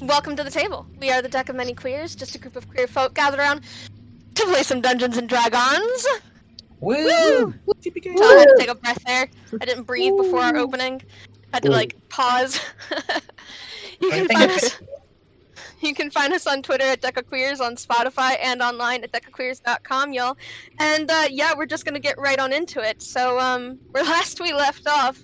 welcome to the table. We are the Deck of Many Queers, just a group of queer folk gathered around to play some Dungeons and Dragons. Woo! So I had to take a breath there. I didn't breathe before our opening. I Had to like pause. you can find us. You can find us on Twitter at Deca Queers, on Spotify, and online at decaqueers.com, y'all. And uh, yeah, we're just gonna get right on into it. So, um, where last we left off,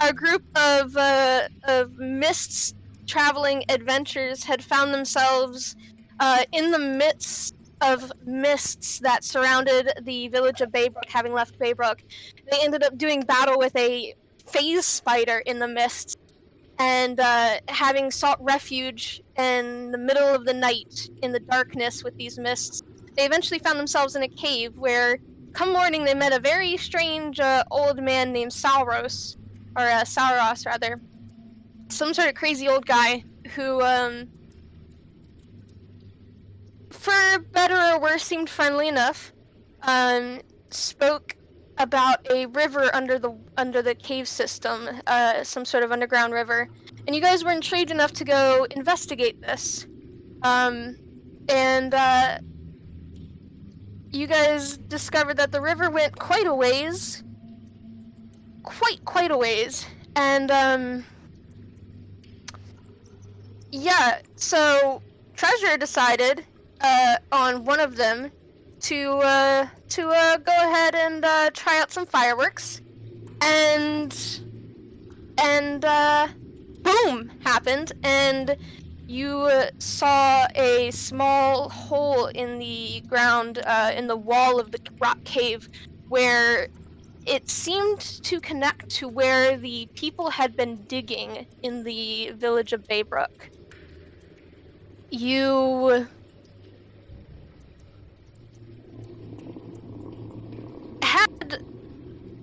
our group of uh, of mists traveling adventures had found themselves uh, in the midst of mists that surrounded the village of Baybrook, having left Baybrook. They ended up doing battle with a phase spider in the mist and uh, having sought refuge in the middle of the night in the darkness with these mists, they eventually found themselves in a cave where, come morning, they met a very strange uh, old man named Sauros, or uh, Sauros rather, some sort of crazy old guy who, um, for better or worse, seemed friendly enough. Um, spoke about a river under the under the cave system, uh, some sort of underground river, and you guys were intrigued enough to go investigate this. Um, and uh, you guys discovered that the river went quite a ways, quite quite a ways, and um, yeah. So Treasure decided uh, on one of them to uh, to uh, go ahead and uh, try out some fireworks, and and uh, boom happened, and you uh, saw a small hole in the ground in the wall of the rock cave where it seemed to connect to where the people had been digging in the village of Baybrook. You had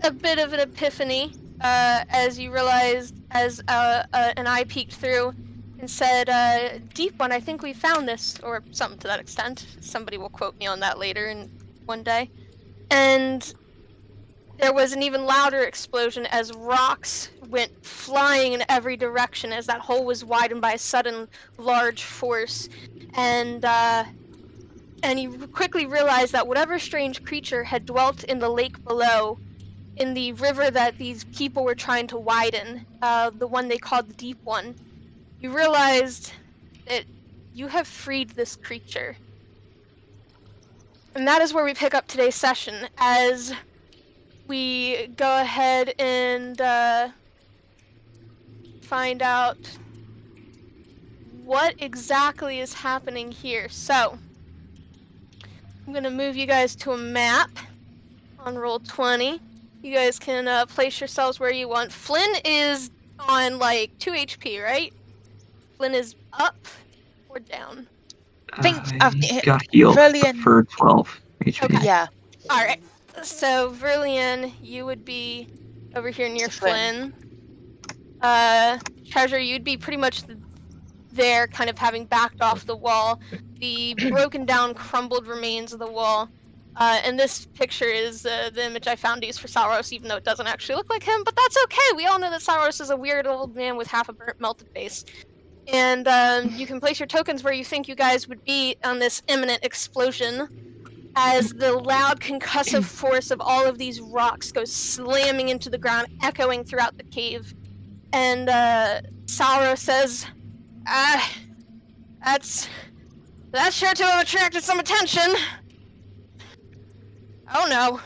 a bit of an epiphany uh, as you realized, as uh, uh, an eye peeked through and said, uh, "Deep one, I think we found this," or something to that extent. Somebody will quote me on that later in one day. And there was an even louder explosion as rocks went flying in every direction as that hole was widened by a sudden large force, and uh, and you quickly realized that whatever strange creature had dwelt in the lake below, in the river that these people were trying to widen, uh, the one they called the Deep One, you realized that you have freed this creature. And that is where we pick up today's session as we go ahead and uh, find out what exactly is happening here. So, I'm gonna move you guys to a map on Roll20. You guys can uh, place yourselves where you want. Flynn is on like 2 HP, right? Flynn is up or down? I think I I've- got healed Verlian- for 12 HP. Okay. Yeah. Alright. So, Verlian, you would be over here near Flynn. Flynn. Uh, Treasure, you'd be pretty much there, kind of having backed off the wall. The broken down, crumbled remains of the wall. Uh, and this picture is uh, the image I found to use for Sauros, even though it doesn't actually look like him. But that's okay. We all know that Sauros is a weird old man with half a burnt, melted face. And um, you can place your tokens where you think you guys would be on this imminent explosion as the loud concussive force of all of these rocks goes slamming into the ground, echoing throughout the cave. And uh, says, Ah, that's. That's sure to have attracted some attention. Oh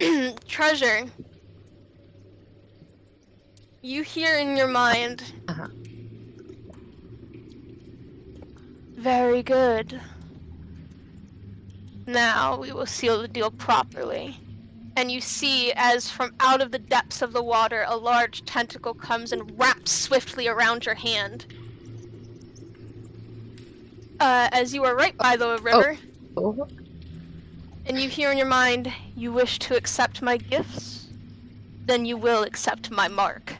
no. Treasure. You hear in your mind. Uh-huh. Very good. Now we will seal the deal properly. And you see, as from out of the depths of the water, a large tentacle comes and wraps swiftly around your hand. Uh, as you are right by the river, Oh. and you hear in your mind, you wish to accept my gifts? Then you will accept my mark.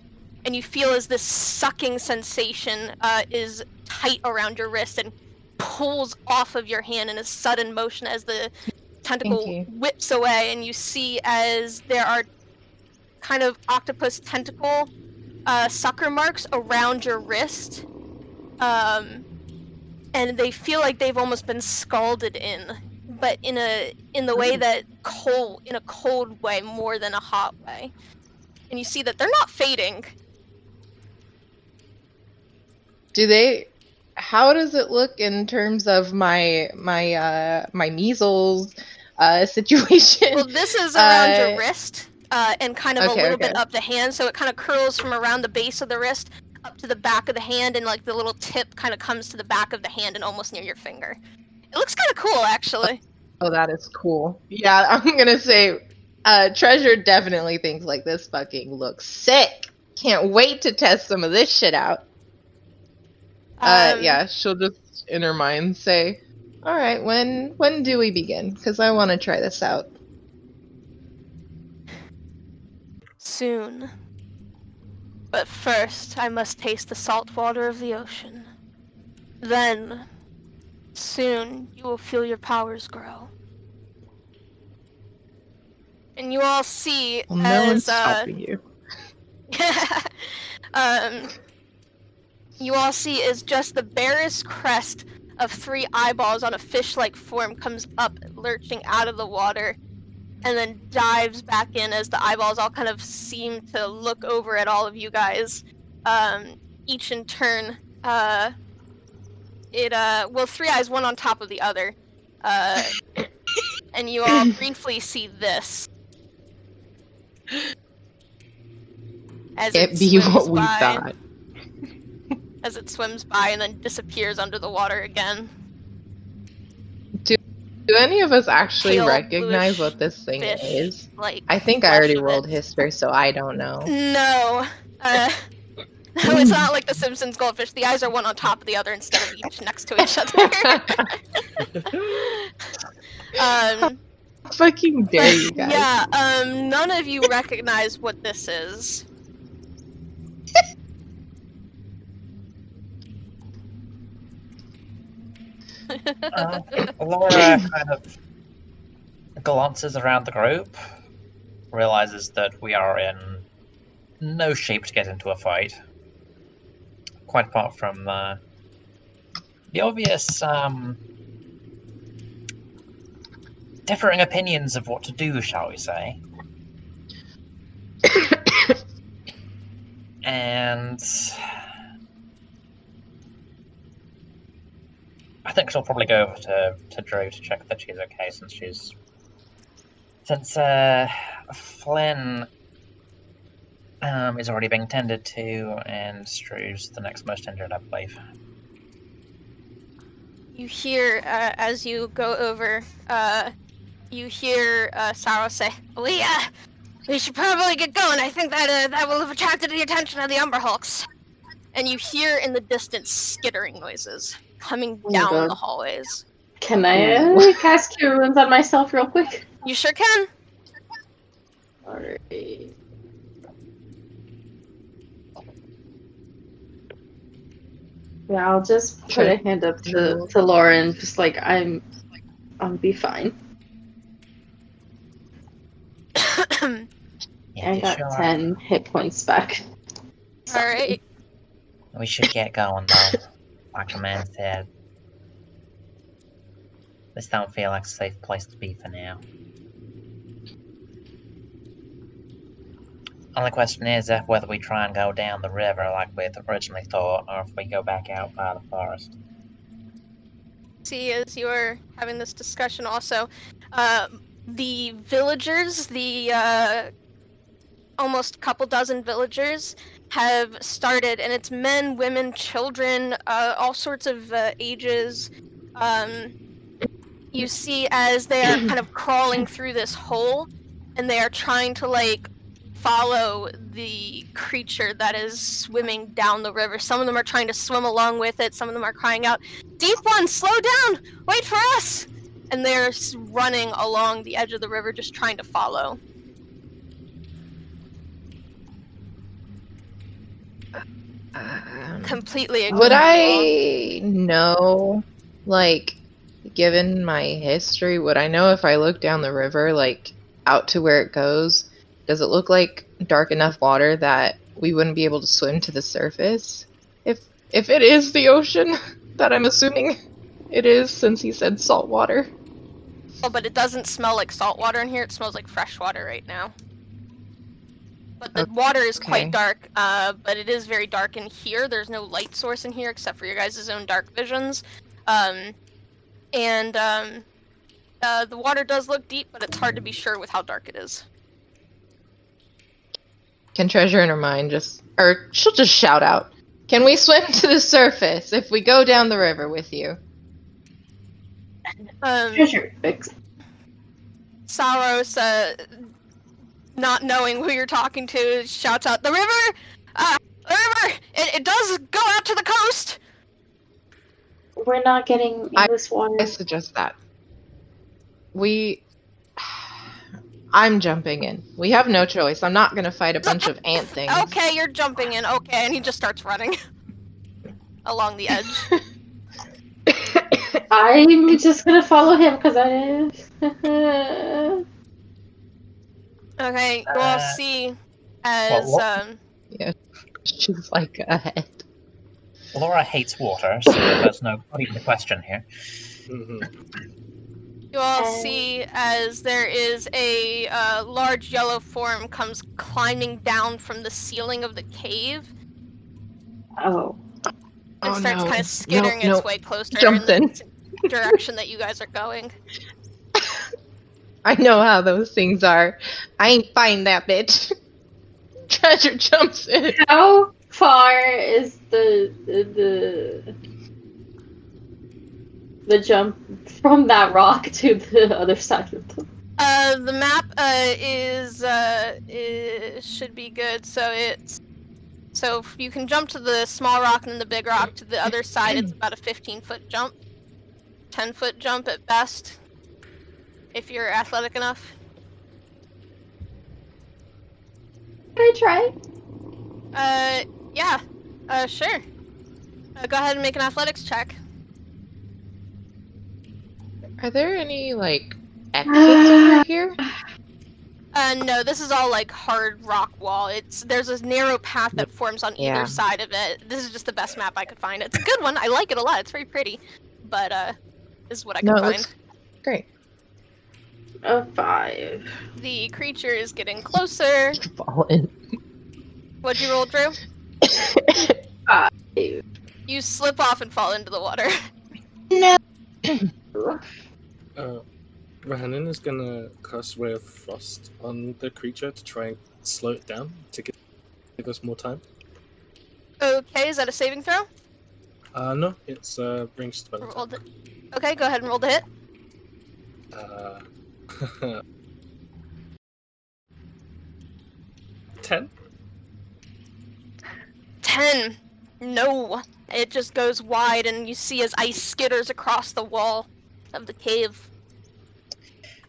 And you feel as this sucking sensation uh, is tight around your wrist and pulls off of your hand in a sudden motion as the tentacle whips away, and you see as there are kind of octopus tentacle uh, sucker marks around your wrist, um, and they feel like they've almost been scalded in, but in a in the way that cold in a cold way more than a hot way. And you see that they're not fading. Do they? How does it look in terms of my my uh my measles uh situation? Well, this is around Uh, your wrist, uh, and kind of a okay, little bit up the hand, so it kind of curls from around the base of the wrist up to the back of the hand, and like the little tip kind of comes to the back of the hand and almost near your finger. It looks kind of cool, actually. Oh, that is cool. Yeah, I'm gonna say, uh, Treasure definitely thinks like this fucking looks sick. Can't wait to test some of this shit out. Uh, Um, yeah, she'll just in her mind say, "All right, when when do we begin? Because I want to try this out." Soon. But first, I must taste the salt water of the ocean. Then, soon, you will feel your powers grow. And you all see Well, no as one's uh, helping you. um, you all see is just the barest crest of three eyeballs on a fish-like form comes up, lurching out of the water, and then dives back in as the eyeballs all kind of seem to look over at all of you guys, um, each in turn. Uh, it uh, well, three eyes, one on top of the other, uh, and you all briefly see this. As Can't it be what we by thought. As it swims by and then disappears under the water again. Do any of us actually Pale recognize what this thing fish. is? Like I think I already rolled history, so I don't know. no, uh, no, it's not like the Simpsons goldfish. The eyes are one on top of the other instead of each next to each other. um, Fucking dare you guys. yeah, um, none of you recognize what this is. Uh, Laura kind of glances around the group, realizes that we are in no shape to get into a fight. Quite apart from uh, the obvious um, differing opinions of what to do, shall we say. and I think she'll probably go over to, to Drew to check that she's okay since she's since uh, Flynn um, is already being tended to and Drew's the next most injured, I believe. You hear uh, as you go over. Uh, you hear uh, say, "We uh, we should probably get going. I think that uh, that will have attracted the attention of the Umber Hulks." And you hear in the distance skittering noises coming Oh down God. the hallways. Can I uh, cast Cure Wounds on myself real quick? You sure can. Alright. Yeah, I'll just put Sure. a hand up to, to Lauren, just like I'm I'll be fine. Yeah, I got sure. ten hit points back. All right. We should get going though. Like the man said. This don't feel like a safe place to be for now. Only question is if whether we try and go down the river like we originally thought, or if we go back out by the forest. See, as you're having this discussion, also, uh, the villagers, the uh, almost couple dozen villagers, have started, and it's men, women, children, uh, all sorts of uh, ages. Um, you see as they are kind of crawling through this hole, and they are trying to like follow the creature that is swimming down the river. Some of them are trying to swim along with it. Some of them are crying out, "Deep one, slow down! Wait for us!" And they're running along the edge of the river, just trying to follow. Um, Completely. would I know, like, given my history, would I know if I look down the river, like, out to where it goes, Does it look like dark enough water that we wouldn't be able to swim to the surface? If if it is the ocean that I'm assuming it is, since he said salt water. Oh, but it doesn't smell like salt water in here. It smells like fresh water right now. But the Okay. water is quite dark, uh, but it is very dark in here. There's no light source in here except for your guys' own dark visions. Um, and um, uh, the water does look deep, but it's hard to be sure with how dark it is. Can treasure in her mind just or she'll just shout out. Can we swim to the surface if we go down the river with you? Um, Treasure fix. Saros, uh, not knowing who you're talking to, shouts out, "The river! Uh, the river! It, it does go out to the coast!" We're not getting I- this water. I suggest that. We I'm jumping in. We have no choice. I'm not gonna fight a bunch of ant things. Okay, you're jumping in. Okay, and he just starts running along the edge. I'm just gonna follow him because I. Okay, you all Uh, see as what- um, She's like ahead. Laura hates water, so there's no not even a question here. Mhm. you all Um, see as there is a uh, large yellow form comes climbing down from the ceiling of the cave oh. and Oh, starts no. kind of skittering no. its way closer Jumped in in. the direction that you guys are going. I know how those things are. I ain't fighting that bitch. Treasure jumps in. How far is the the the, the jump from that rock to the other side of the? Uh, the map uh, is uh, is, should be good. So it's so if you can jump to the small rock and then the big rock to the other side. It's about a 15 foot jump, 10 foot jump at best, if you're athletic enough. Can I try? Uh, yeah, uh, sure. Uh, go ahead and make an athletics check. Are there any like exits over here? Uh, no, this is all like hard rock wall. It's there's a narrow path that forms on Yeah. either side of it. This is just the best map I could find. It's a good one. I like it a lot. It's very pretty, but uh, this is what I could No, it find. great. A five. The creature is getting closer. Fall in. What'd you roll, Drew? Five. You slip off and fall into the water. No. Uh, Rahanan is gonna cast Ray of Frost on the creature to try and slow it down to give, give us more time. Okay, is that a saving throw? Uh, no, it's uh, range spell. attack. Roll the... Okay, go ahead and roll the hit. Uh, ten. Ten. No. It just goes wide, and you see as ice skitters across the wall of the cave.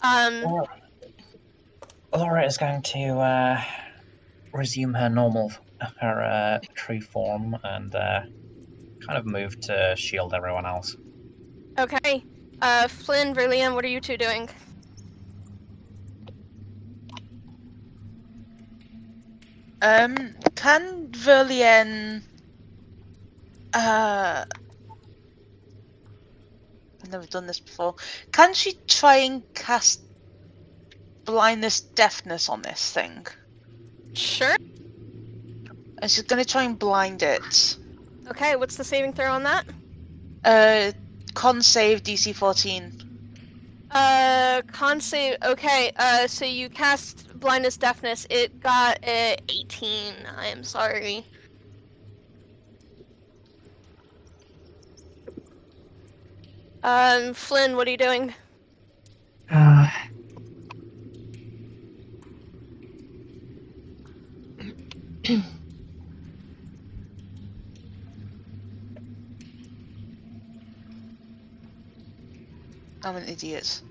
Um. Laura, Laura is going to uh, resume her normal, her uh, true form, and uh, kind of move to shield everyone else. Okay. Uh, Flynn, Verlian, what are you two doing? Um, can Verlian, uh, I've never done this before. Can she try and cast blindness, deafness on this thing? Sure. And she's gonna try and blind it. Okay, what's the saving throw on that? Uh, con save DC 14. Uh, con save. Okay, uh, so you cast blindness, deafness. It got a 18. I am sorry. Um, Flynn, what are you doing? Uh, I'm an idiot.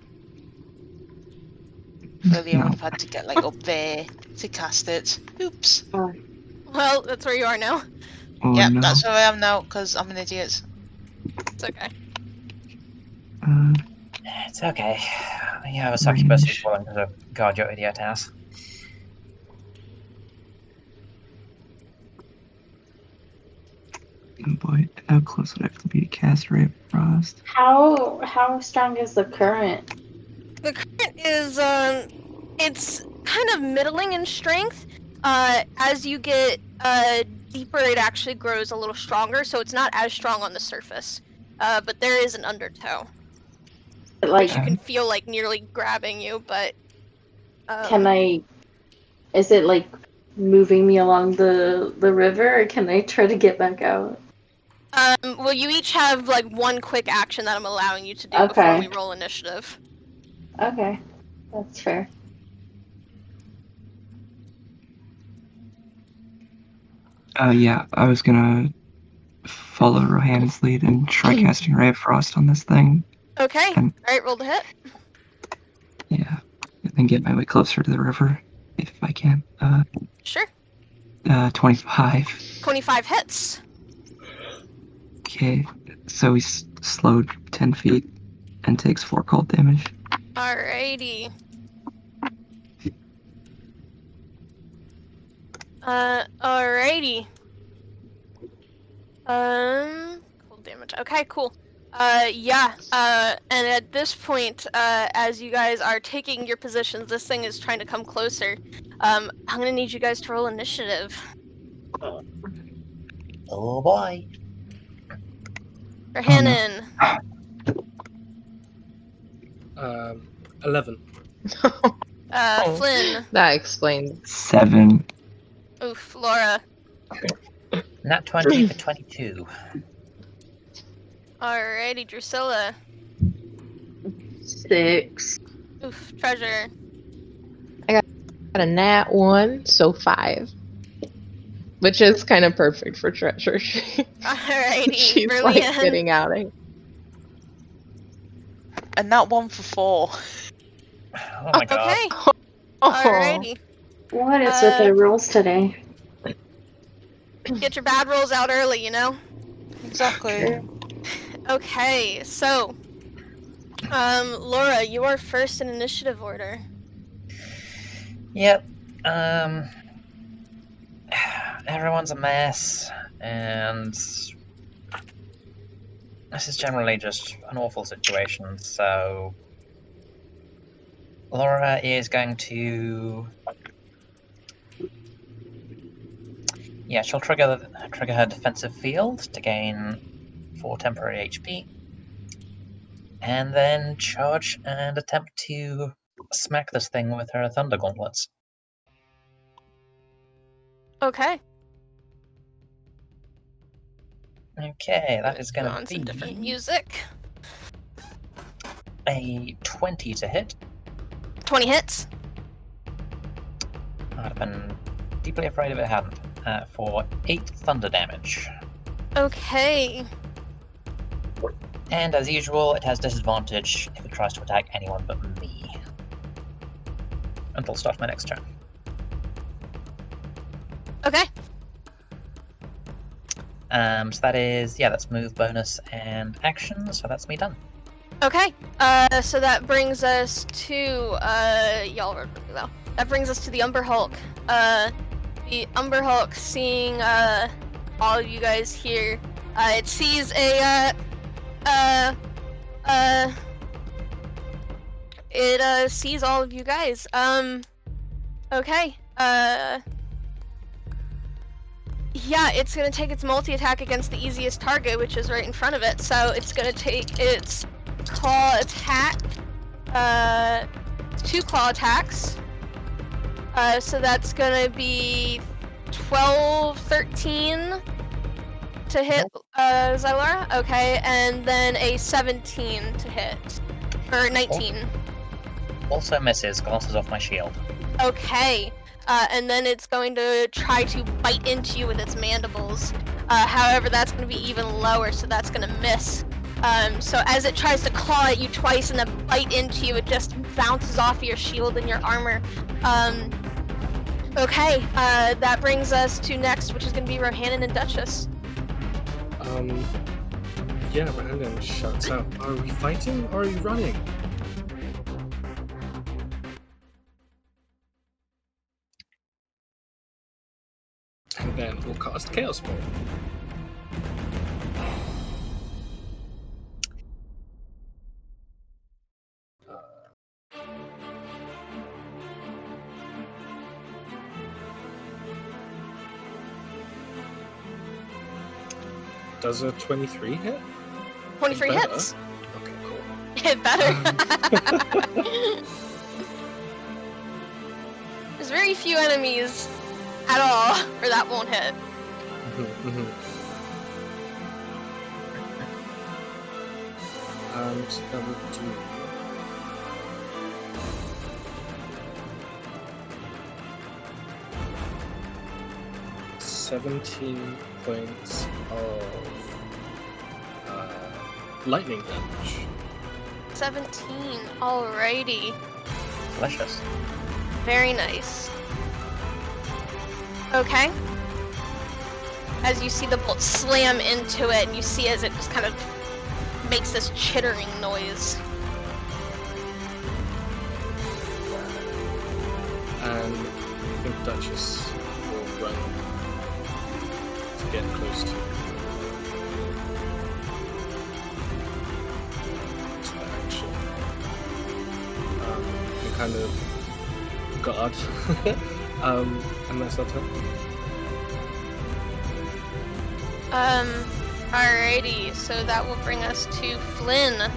Earlier, no. I've had to get like up there to cast it. Oops. Oh. Well, that's where you are now. Oh, no. that's where I am now because I'm an idiot. It's okay. Uh, it's okay. You have a succubus who's willing to guard your idiot ass. Boy how close would I have to be to cast Ray of Frost? How how strong is the current? The current is um, it's kind of middling in strength. Uh, as you get uh deeper, it actually grows a little stronger, so it's not as strong on the surface. Uh, but there is an undertow, Like, which you can feel like nearly grabbing you. But um, can I? Is it like moving me along the the river, or can I try to get back out? Um, well, you each have like one quick action that I'm allowing you to do Okay. before we roll initiative. Okay, that's fair. Uh, yeah, I was gonna follow Rohan's lead and try casting Ray of Frost on this thing. Okay. Um, All right, roll the hit. Yeah, and then get my way closer to the river if I can. Uh, Sure. uh, 25. 25 hits. Okay, so he's slowed 10 feet and takes 4 cold damage. Alrighty. Uh, alrighty. Um, cold damage. Okay, cool. Uh, yeah. Uh, and at this point, uh, as you guys are taking your positions, this thing is trying to come closer. Um, I'm gonna need you guys to roll initiative. Oh boy. For no. Hannon. Um, 11. Uh, Oh. Flynn. that explains. 7. Oof, Laura. Nat 20 but 22. Alrighty, Drusilla. Six. Oof, Treasure. I got a nat one, so five. Which is kind of perfect for treasure. Alrighty, She's like brilliant. getting out of And that one for four. Oh my god. Okay, alrighty. What is Uh, with the rules today? Get your bad rolls out early, you know? Exactly. Okay, so. Um, Laura, you are first in initiative order. Yep. Um. Everyone's a mess, and this is generally just an awful situation. So, Laura is going to. Yeah, she'll trigger trigger her defensive field to gain four temporary HP, and then charge and attempt to smack this thing with her thunder gauntlets. Okay. Okay, that is going to some be different music. a 20 to hit. 20 hits. I'd have been deeply afraid if it hadn't. Uh, for 8 thunder damage. Okay. And as usual, it has disadvantage if it tries to attack anyone but me. Until start my next turn. Okay. Um, so that is, yeah, that's move, bonus, and action, so that's me done. Okay. Uh, so that brings us to uh, y'all were though. That brings us to the Umber Hulk. Uh, the Umber Hulk, seeing uh, all of you guys here, uh, it sees a uh, uh, uh, it uh sees all of you guys. Um, okay. Uh. Yeah, it's gonna take its multi attack against the easiest target, which is right in front of it. So it's gonna take its claw attack. Uh, two claw attacks. Uh, so that's gonna be 12, 13 to hit uh, Zylara. Okay, and then a 17 to hit. Or 19. Also misses, glances off my shield. Okay. Uh, and then it's going to try to bite into you with its mandibles. Uh, however, that's going to be even lower, so that's going to miss. Um, so as it tries to claw at you twice and then bite into you, it just bounces off your shield and your armor. Um, okay, uh, that brings us to next, which is going to be Rohannon and Duchess. Um, yeah, Brandon shouts out, Are we fighting or are we running? And we'll cast Chaos Bolt. Uh. Does a 23 hit? 23 Better. hits. Okay, cool. Hit better. There's very few enemies at all, or that won't hit. Mhm, mhm. Um, so that would do. Seventeen points of uh, lightning damage. 17. Alrighty. Delicious. Very nice. Okay. As you see the bolt slam into it, and you see as it just kind of makes this chittering noise. And I think Duchess will run to get close to. It's action. Um, and kind of guard. um, and that's turn. Um, alrighty, so that will bring us to Flynn.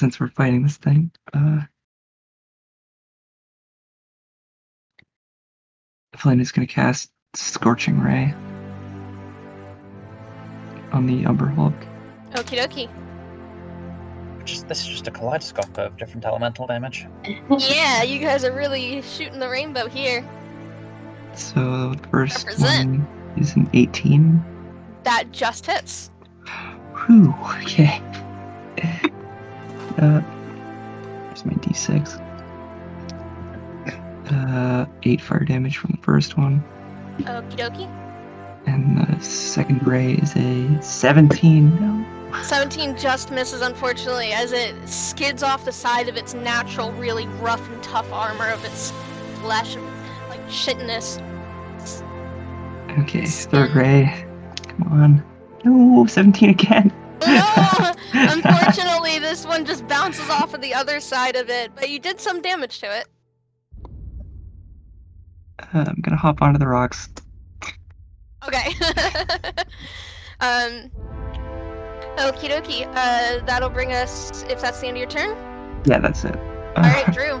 Since we're fighting this thing, uh, Flynn is going to cast Scorching Ray on the Umber Hulk. Okie dokie. Which is, this is just a kaleidoscope of different elemental damage. Yeah, you guys are really shooting the rainbow here. So the first Represent. one is an 18. That just hits. Whew, okay. uh, here's my d6. Uh, 8 fire damage from the first one. Okie dokie. And the second ray is a 17. No. 17 just misses, unfortunately, as it skids off the side of its natural, really rough and tough armor of its flesh, and, like shitness. Okay, third ray. Come on. No, 17 again. No! Unfortunately, this one just bounces off of the other side of it, but you did some damage to it. Uh, I'm gonna hop onto the rocks. Okay. um. Okie dokie. Uh, that'll bring us, if that's the end of your turn. Yeah, that's it. Alright, Drew.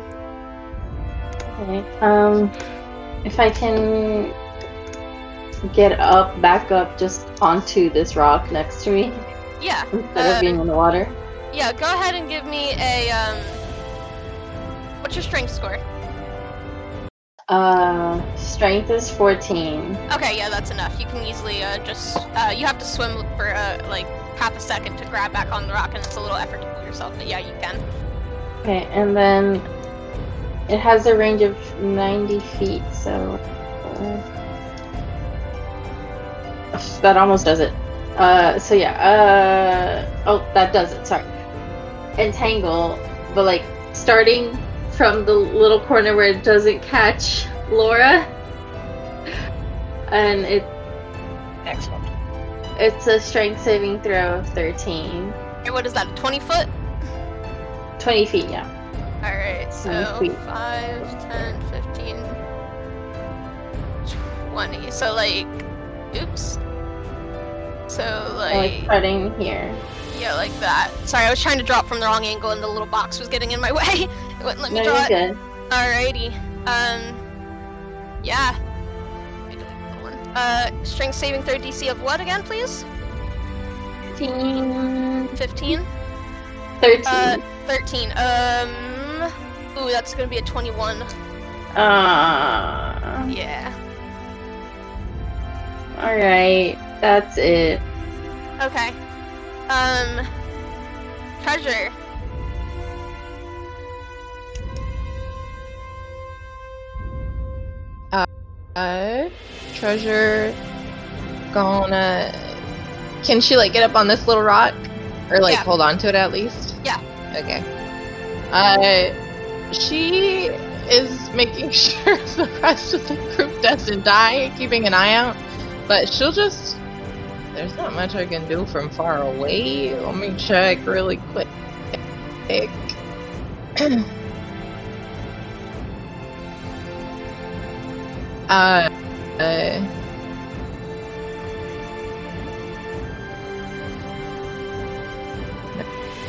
Okay. Um, if I can get up, back up, just onto this rock next to me Yeah. instead Uh, of being in the water. Yeah, go ahead and give me a, um. What's your strength score? Uh, strength is 14. Okay, yeah, that's enough. You can easily, uh, just, uh, you have to swim for, uh, like, half a second to grab back on the rock, and it's a little effort to pull yourself, but yeah, you can. Okay, and then it has a range of 90 feet, so. Uh, that almost does it. Uh, so yeah, uh. Oh, that does it, sorry. Entangle, but like starting from the little corner where it doesn't catch Laura. And it Excellent. it's a strength saving throw of 13. Okay, what is that, 20 foot? 20 feet, yeah. Alright, so feet. 5, 10, 15, 20. So, like, oops. So, Like like, starting here. yeah, like that. Sorry, I was trying to drop from the wrong angle and the little box was getting in my way. It wouldn't let me No, draw you're it. good. Alrighty. Um, yeah. Wait, delete one. Uh, strength saving throw DC of what again, please? 15. 15? 13. Uh, 13. Um. Ooh, that's gonna be a 21. Uh, Yeah. Alright. That's it. Okay. Um. Treasure. Uh, treasure gonna. Can she like get up on this little rock, or like Yeah. hold on to it at least? Yeah. Okay. Uh, she is making sure the rest of the group doesn't die, keeping an eye out. But she'll just. There's not much I can do from far away. Let me check really quick. uh, uh,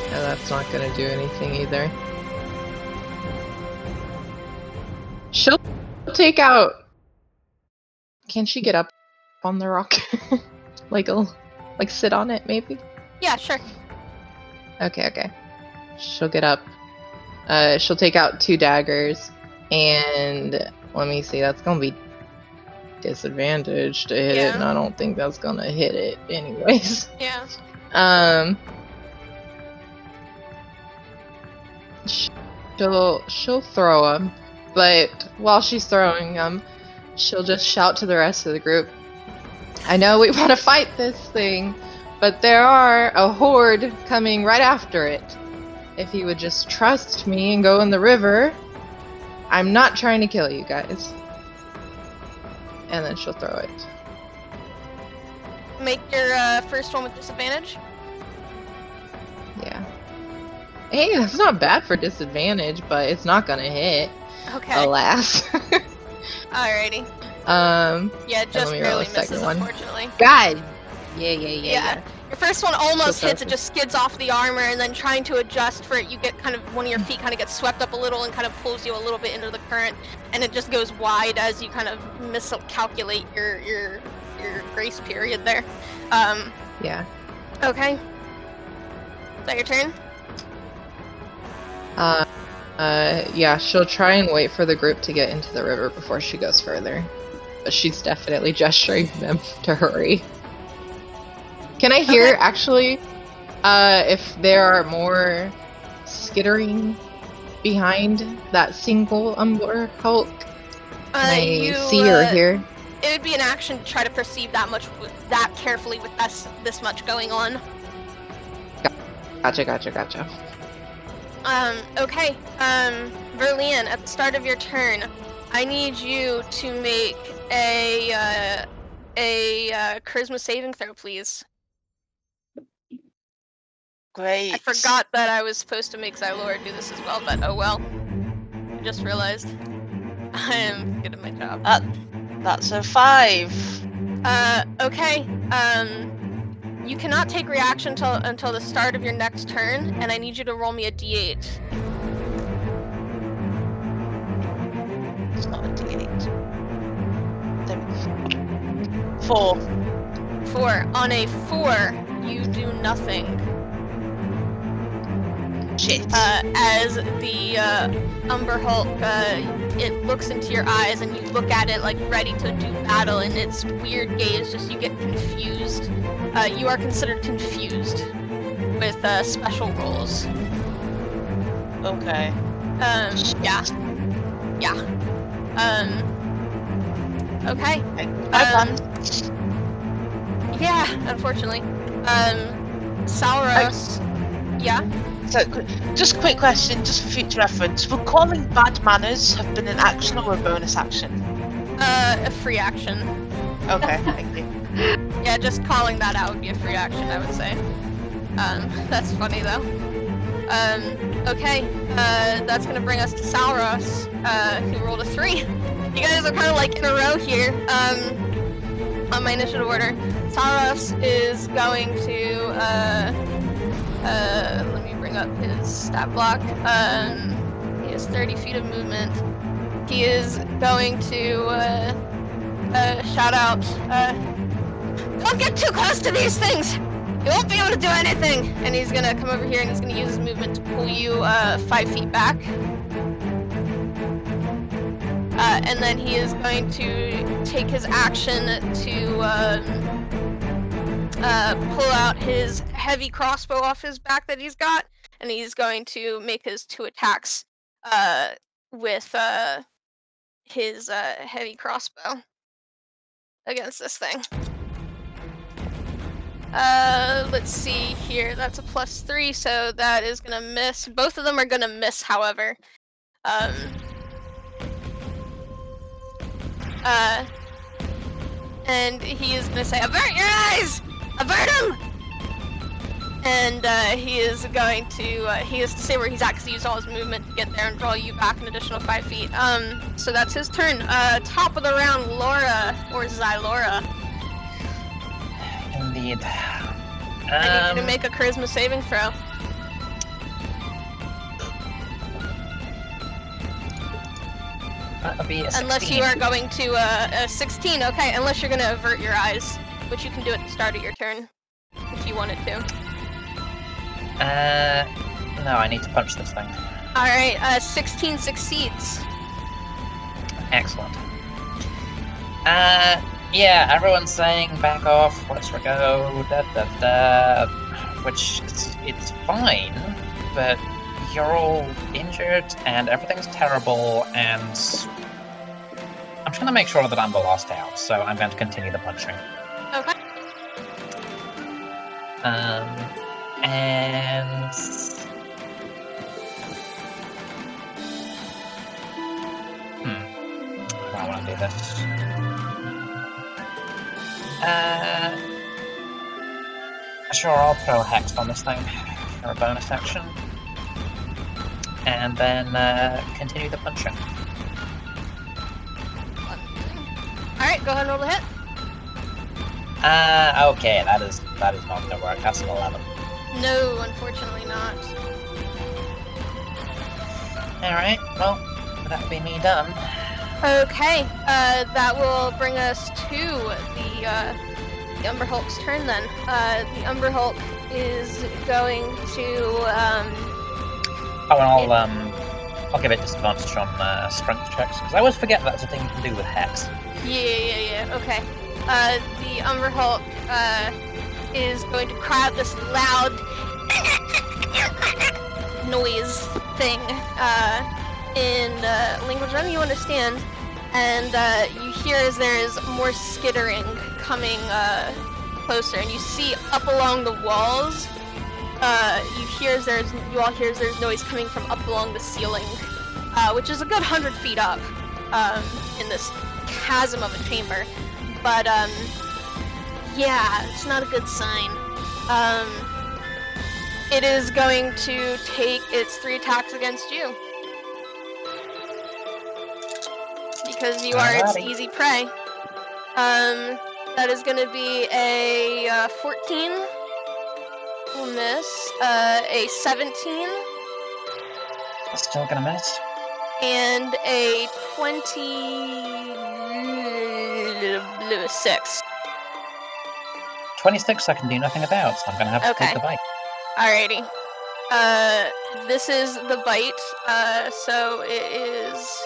no, that's not gonna do anything either. She'll take out. Can she get up on the rock? like a, like sit on it maybe? Yeah, sure. Okay, okay. She'll get up. Uh, she'll take out two daggers, and let me see. That's gonna be disadvantage to hit it, and I don't think that's gonna hit it anyways. Yeah. Um, she'll she'll throw them, but while she's throwing them, she'll just shout to the rest of the group. I know we want to fight this thing, but there are a horde coming right after it. If you would just trust me and go in the river, I'm not trying to kill you guys. And then she'll throw it. Make your uh, first one with disadvantage. Yeah. Hey, that's not bad for disadvantage, but it's not gonna hit. Okay. Alas. Alrighty. Um. Yeah, just me barely second misses, one. unfortunately. God. Yeah, yeah, yeah. Yeah. yeah. Your first one almost She'll hits, it just skids off the armor, and then trying to adjust for it, you get kind of one of your feet kind of gets swept up a little and kind of pulls you a little bit into the current, and it just goes wide as you kind of miscalculate your your your grace period there. Um, Yeah. okay. Is that your turn? Uh, uh, yeah. She'll try and wait for the group to get into the river before she goes further. But she's definitely gesturing them to hurry. Can I hear Okay. actually? Uh, if there are more skittering behind that single Umber Hulk, Uh, I you, see or uh, hear? It would be an action to try to perceive that much, that carefully with us, this much going on. Gotcha, gotcha, gotcha. Um, okay. Um, Verlian, at the start of your turn, I need you to make a uh, a uh, charisma saving throw, please. Great. I forgot that I was supposed to make Xylora do this as well, but oh well. I just realized. I am good at my job. That, that's a five. Uh, okay. Um, you cannot take reaction until until the start of your next turn, and I need you to roll me a d8. It's not a d8. There. Four. Four. On a four, you do nothing. Shit. uh, as the uh, Umber Hulk, uh, it looks into your eyes and you look at it like ready to do battle, and its weird gaze just you get confused. Uh, you are considered confused with uh, special rolls. okay. Um, yeah, yeah. Um, okay. Um, Yeah, unfortunately. Um, Sauros. Yeah. So, just quick question, just for future reference. Would calling bad manners have been an action or a bonus action? Uh, a free action. Okay, thank you. Yeah, just calling that out would be a free action, I would say. Um, that's funny though. Um, okay, uh, that's gonna bring us to Sauros, uh, who rolled a three. You guys are kind of like in a row here, um, on my initiative order. Sauros is going to, uh, uh, let me bring up his stat block. Um, he has 30 feet of movement. He is going to, uh, uh, shout out, uh, don't get too close to these things! He won't be able to do anything! And he's gonna come over here and he's gonna use his movement to pull you uh, five feet back. Uh, and then he is going to take his action to um, uh, pull out his heavy crossbow off his back that he's got, and he's going to make his two attacks uh, with uh, his uh, heavy crossbow against this thing. Uh, let's see here. That's a plus three, so that is gonna miss. Both of them are gonna miss, however. Um. Uh. And he is gonna say, "Avert your eyes! Avert them!" And uh, he is going to uh, he has to say where he's at because he used all his movement to get there and draw you back an additional five feet. Um, so that's his turn. Uh, top of the round, Laura or Zylora. Indeed. I need you to Um, make a charisma saving throw. Be a Unless you are going to uh, a 16, okay. Unless you're going to avert your eyes, which you can do at the start of your turn, if you wanted to. Uh, no, I need to punch this thing. All right, uh, 16 succeeds. Excellent. Uh, yeah, everyone's saying back off, let's go, da da da. Which, it's, it's fine, but you're all injured and everything's terrible, and I'm trying to make sure that I'm the last out, so I'm going to continue the punching. Okay. Um, and. Hmm. I want to do this. Uh. Sure, I'll throw a hex on this thing for a bonus action. And then uh, continue the punching. All right, go ahead and roll the hit. Uh, okay, that is that is not gonna work. That's an eleven. No, unfortunately not. All right, well, that'll be me done. Okay, uh, that will bring us to the uh, the Umber Hulk's turn then. Uh, the Umber Hulk is going to um, Oh, and I'll um, I'll give it disadvantage on uh, strength checks because I always forget that's a thing you can do with hex. Yeah, yeah, yeah. Okay. Uh, the Umber Hulk uh, is going to cry out this loud noise thing uh, in uh, language none you understand, and uh, you hear as there is more skittering coming uh, closer, and you see up along the walls. Uh, you hear there's you all hear there's noise coming from up along the ceiling, uh, which is a good hundred feet up um, in this chasm of a chamber. But um yeah, it's not a good sign. Um it is going to take its three attacks against you. Because you are its easy prey. Um that is going to be a uh, 14 will miss, uh, a 17 Still gonna miss. and a 26. Twenty-six. I can do nothing about. So I'm gonna have to Okay. take the bite. Alrighty. Uh, this is the bite. Uh, so it is.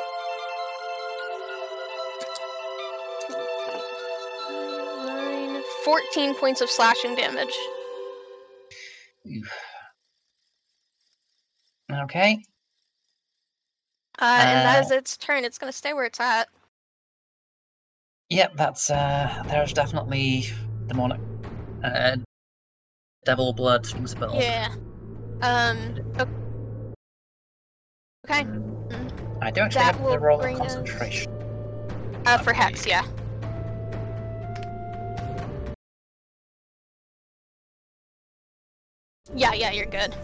14 points of slashing damage. Okay. Uh, and that Uh, is its turn. It's gonna stay where it's at. Yep, that's uh. There's definitely demonic. Uh, devil blood a. Yeah. Um. Okay. I do actually That have the roll of concentration. Uh, for hex, yeah. Yeah, yeah, you're good.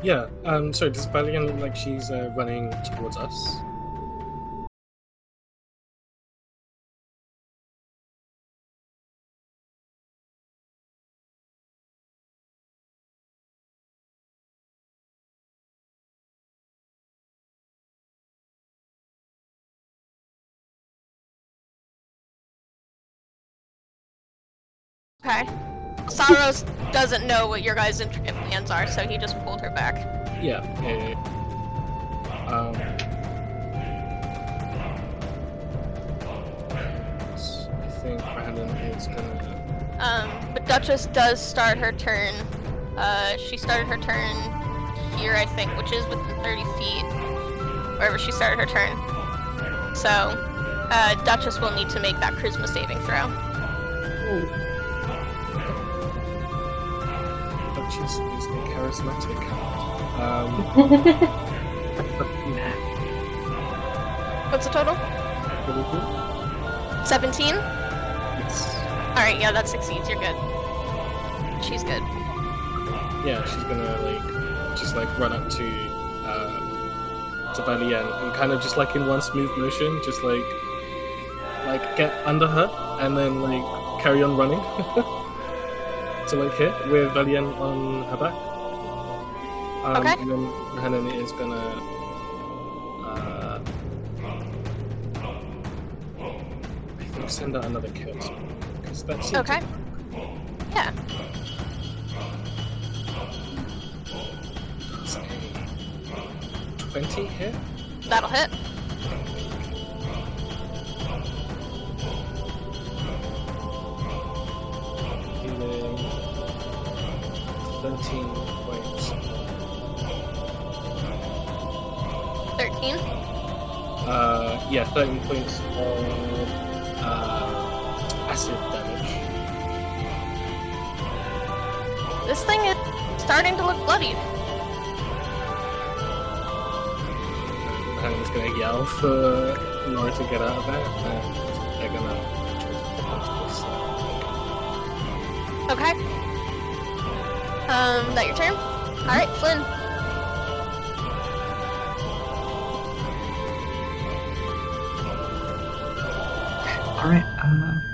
Yeah, um, sorry, does Verlian look like she's uh, running towards us? Okay. Saros doesn't know what your guys' intricate plans are, so he just pulled her back. Yeah, yeah, yeah. Um, I think Brandon is gonna. Um, but Duchess does start her turn. Uh, she started her turn here, I think, which is within 30 feet, wherever she started her turn. So, uh, Duchess will need to make that charisma saving throw. Duchess is a charismatic. Um, What's the total? what is it? 17? Yes. Alright, yeah, that succeeds. You're good. She's good. Yeah, she's gonna like just like run up to um, to Verlian and kind of just like in one smooth motion, just like like get under her and then like carry on running to like hit with Verlian on her back. Um, Okay. And then Hanan is gonna. Uh, I think send out another kiss because that's Okay. Yeah. Twenty hit. That'll hit. 13 points of uh, acid damage. This thing is starting to look bloodied. And he's gonna yell for Laura to get out of there, and they're gonna try to this. Okay. Um, that your turn? Alright, Flynn. Alright, uh.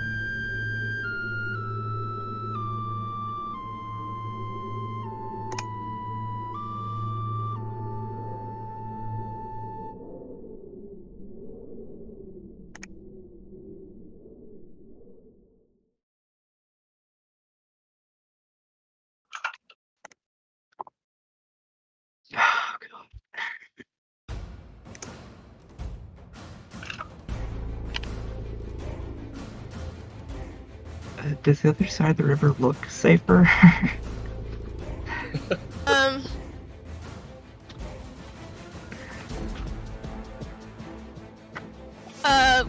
Does the other side of the river look safer? Um. Uh,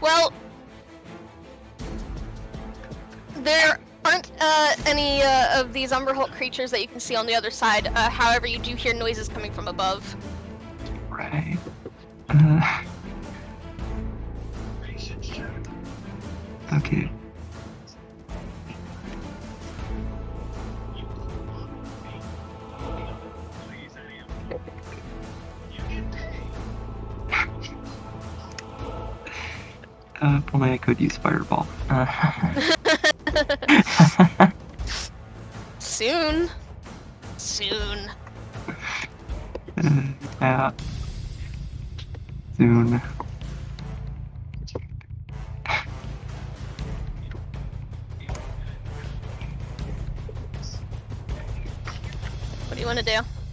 well, there aren't uh, any uh, of these Umber Hulk creatures that you can see on the other side. Uh, however, you do hear noises coming from above. right. Uh, Well, I could use fireball. Uh, Soon. Soon. Uh, yeah. Soon. What do you want to do?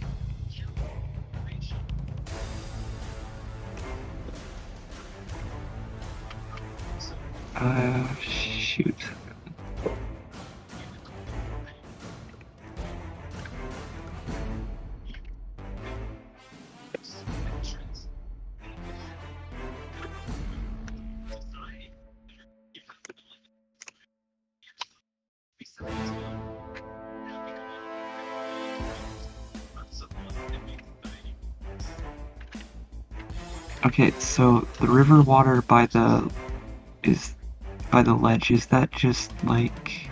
So the river water by the is by the ledge. Is that just like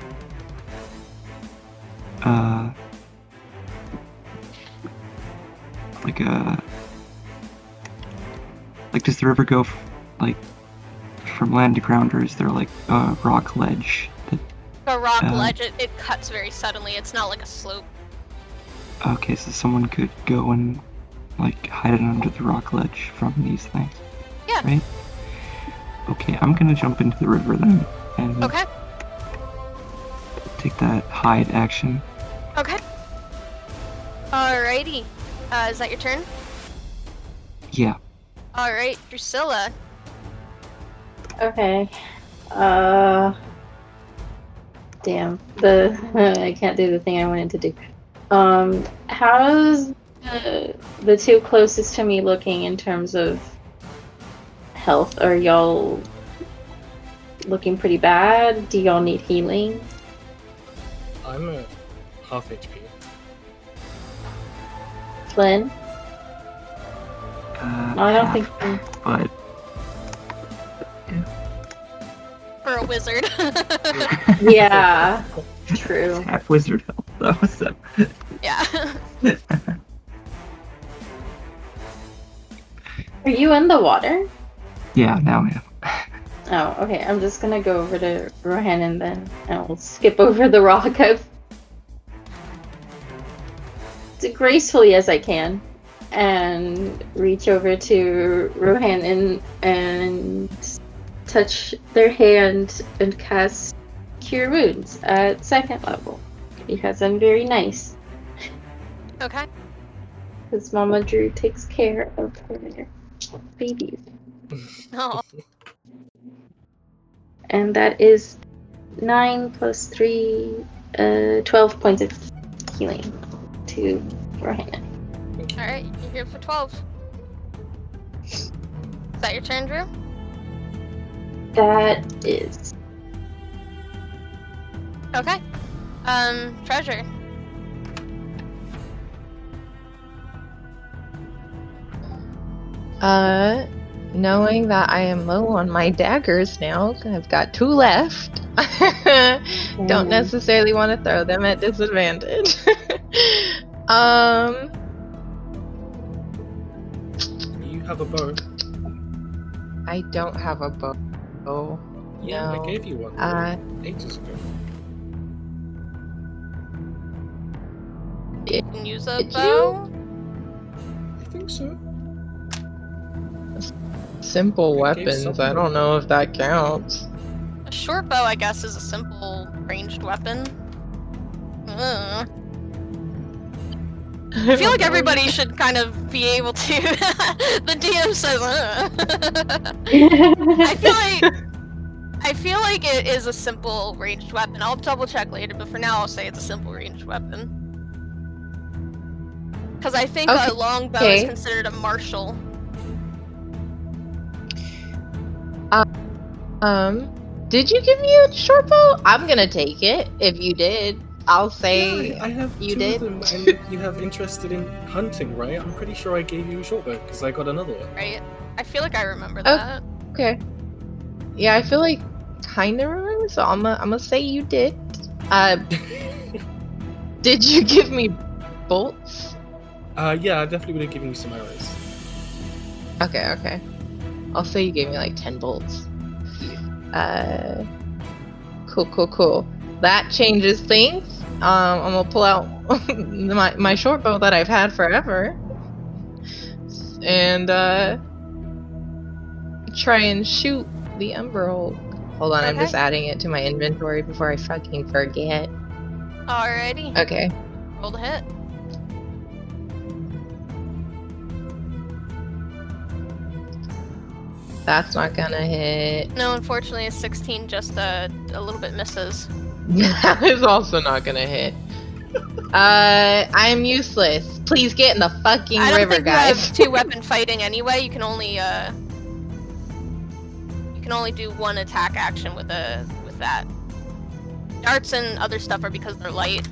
uh like a like does the river go f- like from land to ground, or is there like a rock ledge? That, The rock Uh, ledge, it, it cuts very suddenly. It's not like a slope. okay, so someone could go and like hide it under the rock ledge from these things. Yeah. Right. Okay, I'm gonna jump into the river then. And Okay. take that hide action. Okay. Alrighty. Uh, is that your turn? Yeah. Alright, Drusilla. Okay. Uh. Damn. The I can't do the thing I wanted to do. Um. How's the the two closest to me looking in terms of health? Are y'all looking pretty bad? Do y'all need healing? I'm at half HP. Flynn? Uh, I don't half, think. But For a wizard. Yeah. True. half wizard health though. So yeah. Are you in the water? Yeah, now I am. Oh, okay. I'm just gonna go over to Rohan and then I'll skip over the rock. As gracefully as I can, and reach over to Rohan and and touch their hand and cast Cure Wounds at second level because I'm very nice. okay. Because Mama Drew takes care of her babies. Oh, and that is 9 plus 3, uh, 12 points of healing to Rohan. alright. You're here for 12. Is that your turn, Drew? That is. Okay. Um, treasure. Uh, knowing that I am low on my daggers now, I've got two left. Don't necessarily want to throw them at disadvantage. um, You have a bow. I don't have a bow. Oh, Yeah, No. I gave you one Uh, ages ago. You can use a Did you? bow. I think so. Simple weapons. I don't know if that counts. A short bow, I guess, is a simple ranged weapon. Ugh. I feel like everybody should kind of be able to. the DM says, "Ugh." I feel like I feel like it is a simple ranged weapon. I'll double check later, but for now I'll say it's a simple ranged weapon. Because I think Okay. a longbow is considered a martial. Um, did you give me a short bow? I'm gonna take it. If you did, I'll say. yeah, I, I have you two did? of them, and you have interested in hunting, right? I'm pretty sure I gave you a short bow because I got another one. Right? I feel like I remember Oh. that. Okay. Yeah, I feel like kind of remember, so I'm gonna I'm gonna say you did. Uh, did you give me bolts? Uh, yeah, I definitely would have given you some arrows. Okay, okay. I'll say you gave me like ten bolts. Uh, cool, cool, cool. That changes things. Um, I'm gonna pull out my my short bow that I've had forever, and uh, try and shoot the emerald. Hold on, I'm just adding it to my inventory before I fucking forget. Alrighty. Okay. Roll the hit. That's not gonna hit. No, unfortunately, a 16 just uh, a little bit misses. That is also not gonna hit. Uh, I'm useless. Please get in the fucking I don't river, think you guys. have two weapon fighting anyway. You can only uh, you can only do one attack action with a with that. Darts and other stuff are because they're light,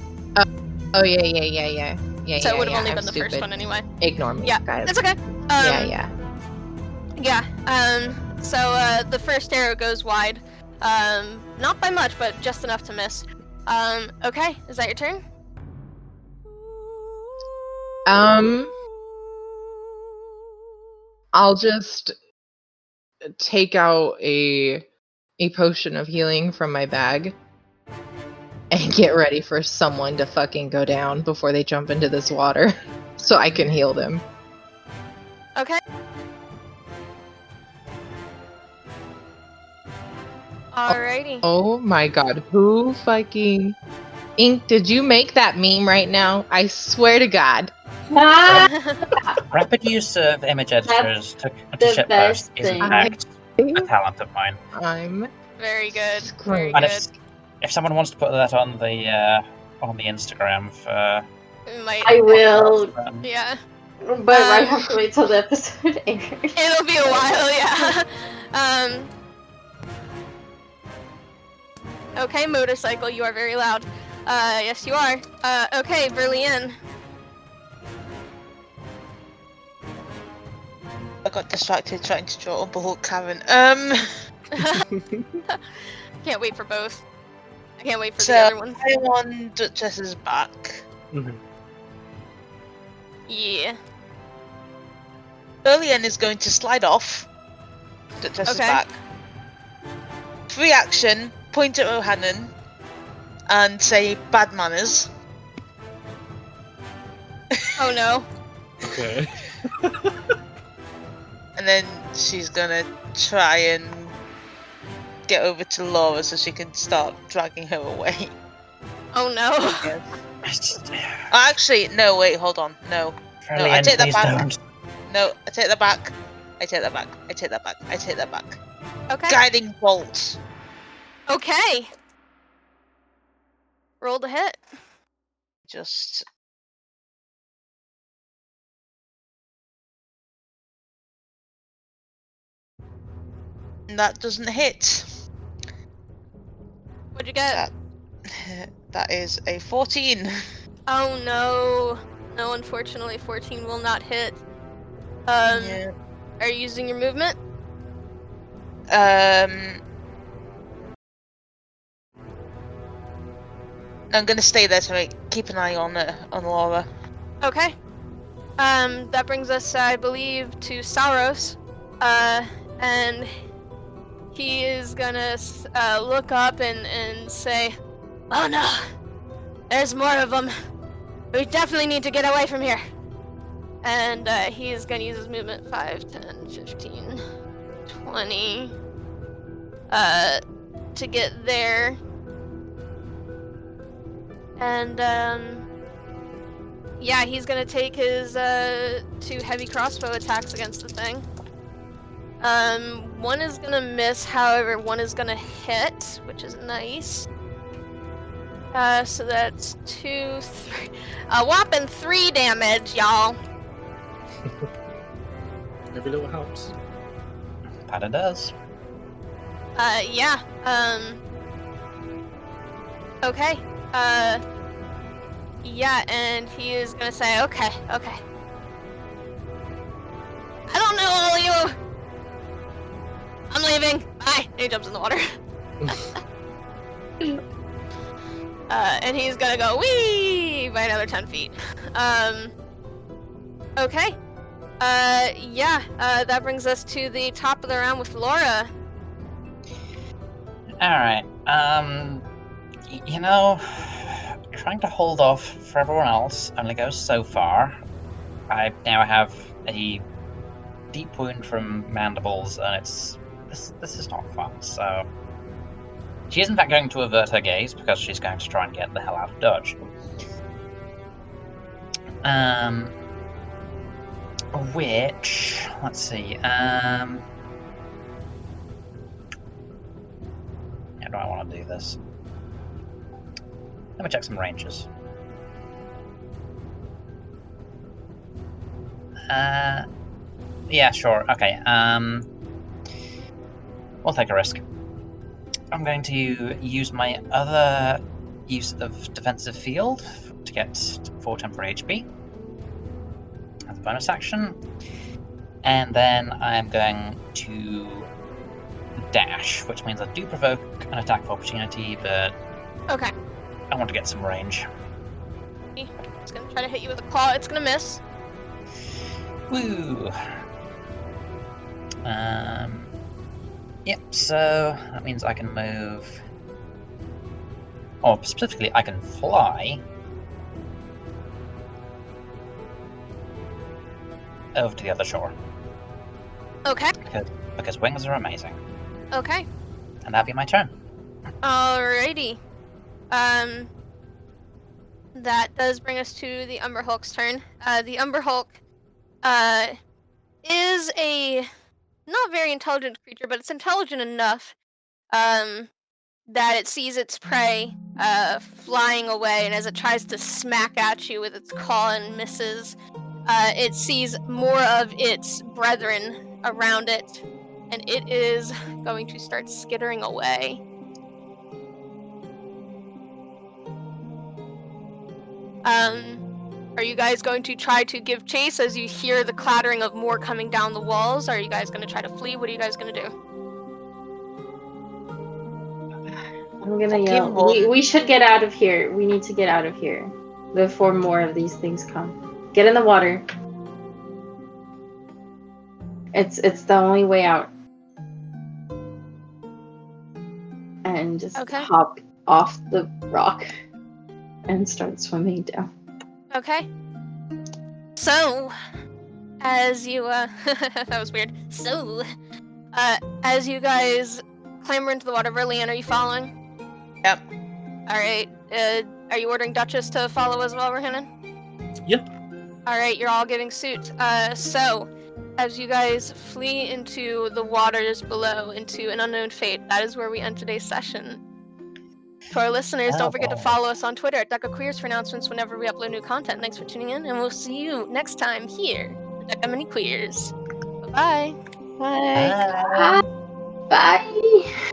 oh yeah, yeah, yeah, yeah, yeah. so yeah, it would have yeah, only I'm been the first one anyway. Ignore me, Yeah, guys. It's okay. Um, yeah, yeah. Yeah. Um. So uh, the first arrow goes wide. Um. Not by much, but just enough to miss. Um. Okay. Is that your turn? Um, I'll just take out a a potion of healing from my bag and get ready for someone to fucking go down before they jump into this water, so I can heal them. Okay. Alrighty. Oh my god, who fucking Ink, did you make that meme right now? I swear to God. Rapid use of image editors to, to the ship best post is in thing. fact a talent of mine. I'm Very good. Very And good. if, if someone wants to put that on the uh, on the Instagram for might. I will, um, Yeah. but I Um, have to wait till the episode airs. It'll be a while, yeah. um. Okay, motorcycle, you are very loud. Uh, yes, you are. Uh, okay, Verlian. I got distracted trying to draw up a Hulk Karen. Um, Can't wait for both. I can't wait for So- the other one. I'm on Duchess's back. Mhm. Yeah. Verlian is going to slide off Duchess's Okay. back. Free action, point at Rohannon, and say bad manners. Oh no. Okay. And then she's gonna try and get over to Laura so she can start dragging her away. Oh no. Actually, no, wait, hold on. No, Fairly I take that back. don't. no, I take that back. I take that back. I take that back. I take that back. Okay. Guiding bolt. Okay. Roll the hit. Just. And That doesn't hit. What'd you get? That that is a 14. Oh no. No, unfortunately, 14 will not hit. Um, Yeah. are you using your movement? Um. I'm gonna stay there to make, keep an eye on uh, on Laura. Okay. Um, that brings us, I believe, to Sauros. Uh, and he is gonna uh, look up and, and say, Oh no! There's more of them! We definitely need to get away from here! And uh, he is gonna use his movement 5, 10, 15, 20 uh, to get there. And, um, yeah, he's gonna take his uh, two heavy crossbow attacks against the thing. Um, one is gonna miss, however, one is gonna hit, which is nice. Uh, so that's two, three, a whopping three damage, y'all. Every little helps. That it does. Uh, yeah. Um. Okay. Uh. Yeah, and he is gonna say, okay, okay. I don't know all of you. I'm leaving. Bye. And he jumps in the water. uh, and he's gonna go wee by another ten feet. Um. Okay. Uh, yeah. Uh, that brings us to the top of the round with Laura. Alright, um, y- you know, trying to hold off for everyone else only goes so far. I now have a deep wound from mandibles, and it's. This, this is not fun, so. She is, in fact, going to avert her gaze because she's going to try and get the hell out of Dodge. Um. Which. Let's see, um. How do I want to do this? Let me check some ranges. Uh, yeah, sure. Okay. Um, we'll take a risk. I'm going to use my other use of defensive field to get four temporary HP as a bonus action, and then I'm going to dash, which means I do provoke an attack of opportunity, but Okay. I want to get some range. It's gonna try to hit you with a claw. It's gonna miss. Woo! Um. Yep, so that means I can move. Or specifically, I can fly over to the other shore Okay. because wings are amazing. Okay. And that'll be my turn. Alrighty. Um. that does bring us to the Umber Hulk's turn. Uh, the Umber Hulk uh, is a not very intelligent creature, but it's intelligent enough um, that it sees its prey uh, flying away, and as it tries to smack at you with its claw and misses, uh, it sees more of its brethren around it, and it is going to start skittering away. Um, are you guys going to try to give chase as you hear the clattering of more coming down the walls? Are you guys going to try to flee? What are you guys going to do? I'm gonna yell. We, we should get out of here. We need to get out of here before more of these things come. Get in the water. It's it's the only way out. And just Okay. hop off the rock and start swimming down. Okay. So, as you uh that was weird. So, uh as you guys clamber into the water, Verlian, are you following? Yep. All right. Uh, are you ordering Duchess to follow as well, Rohannon? Yep. All right. You're all getting suit. Uh, so, as you guys flee into the waters below, into an unknown fate, that is where we end today's session. To our listeners, don't forget to follow us on Twitter at Deca Queers for announcements whenever we upload new content. Thanks for tuning in, and we'll see you next time here at Deca Mini Queers. Bye bye. Bye. Bye.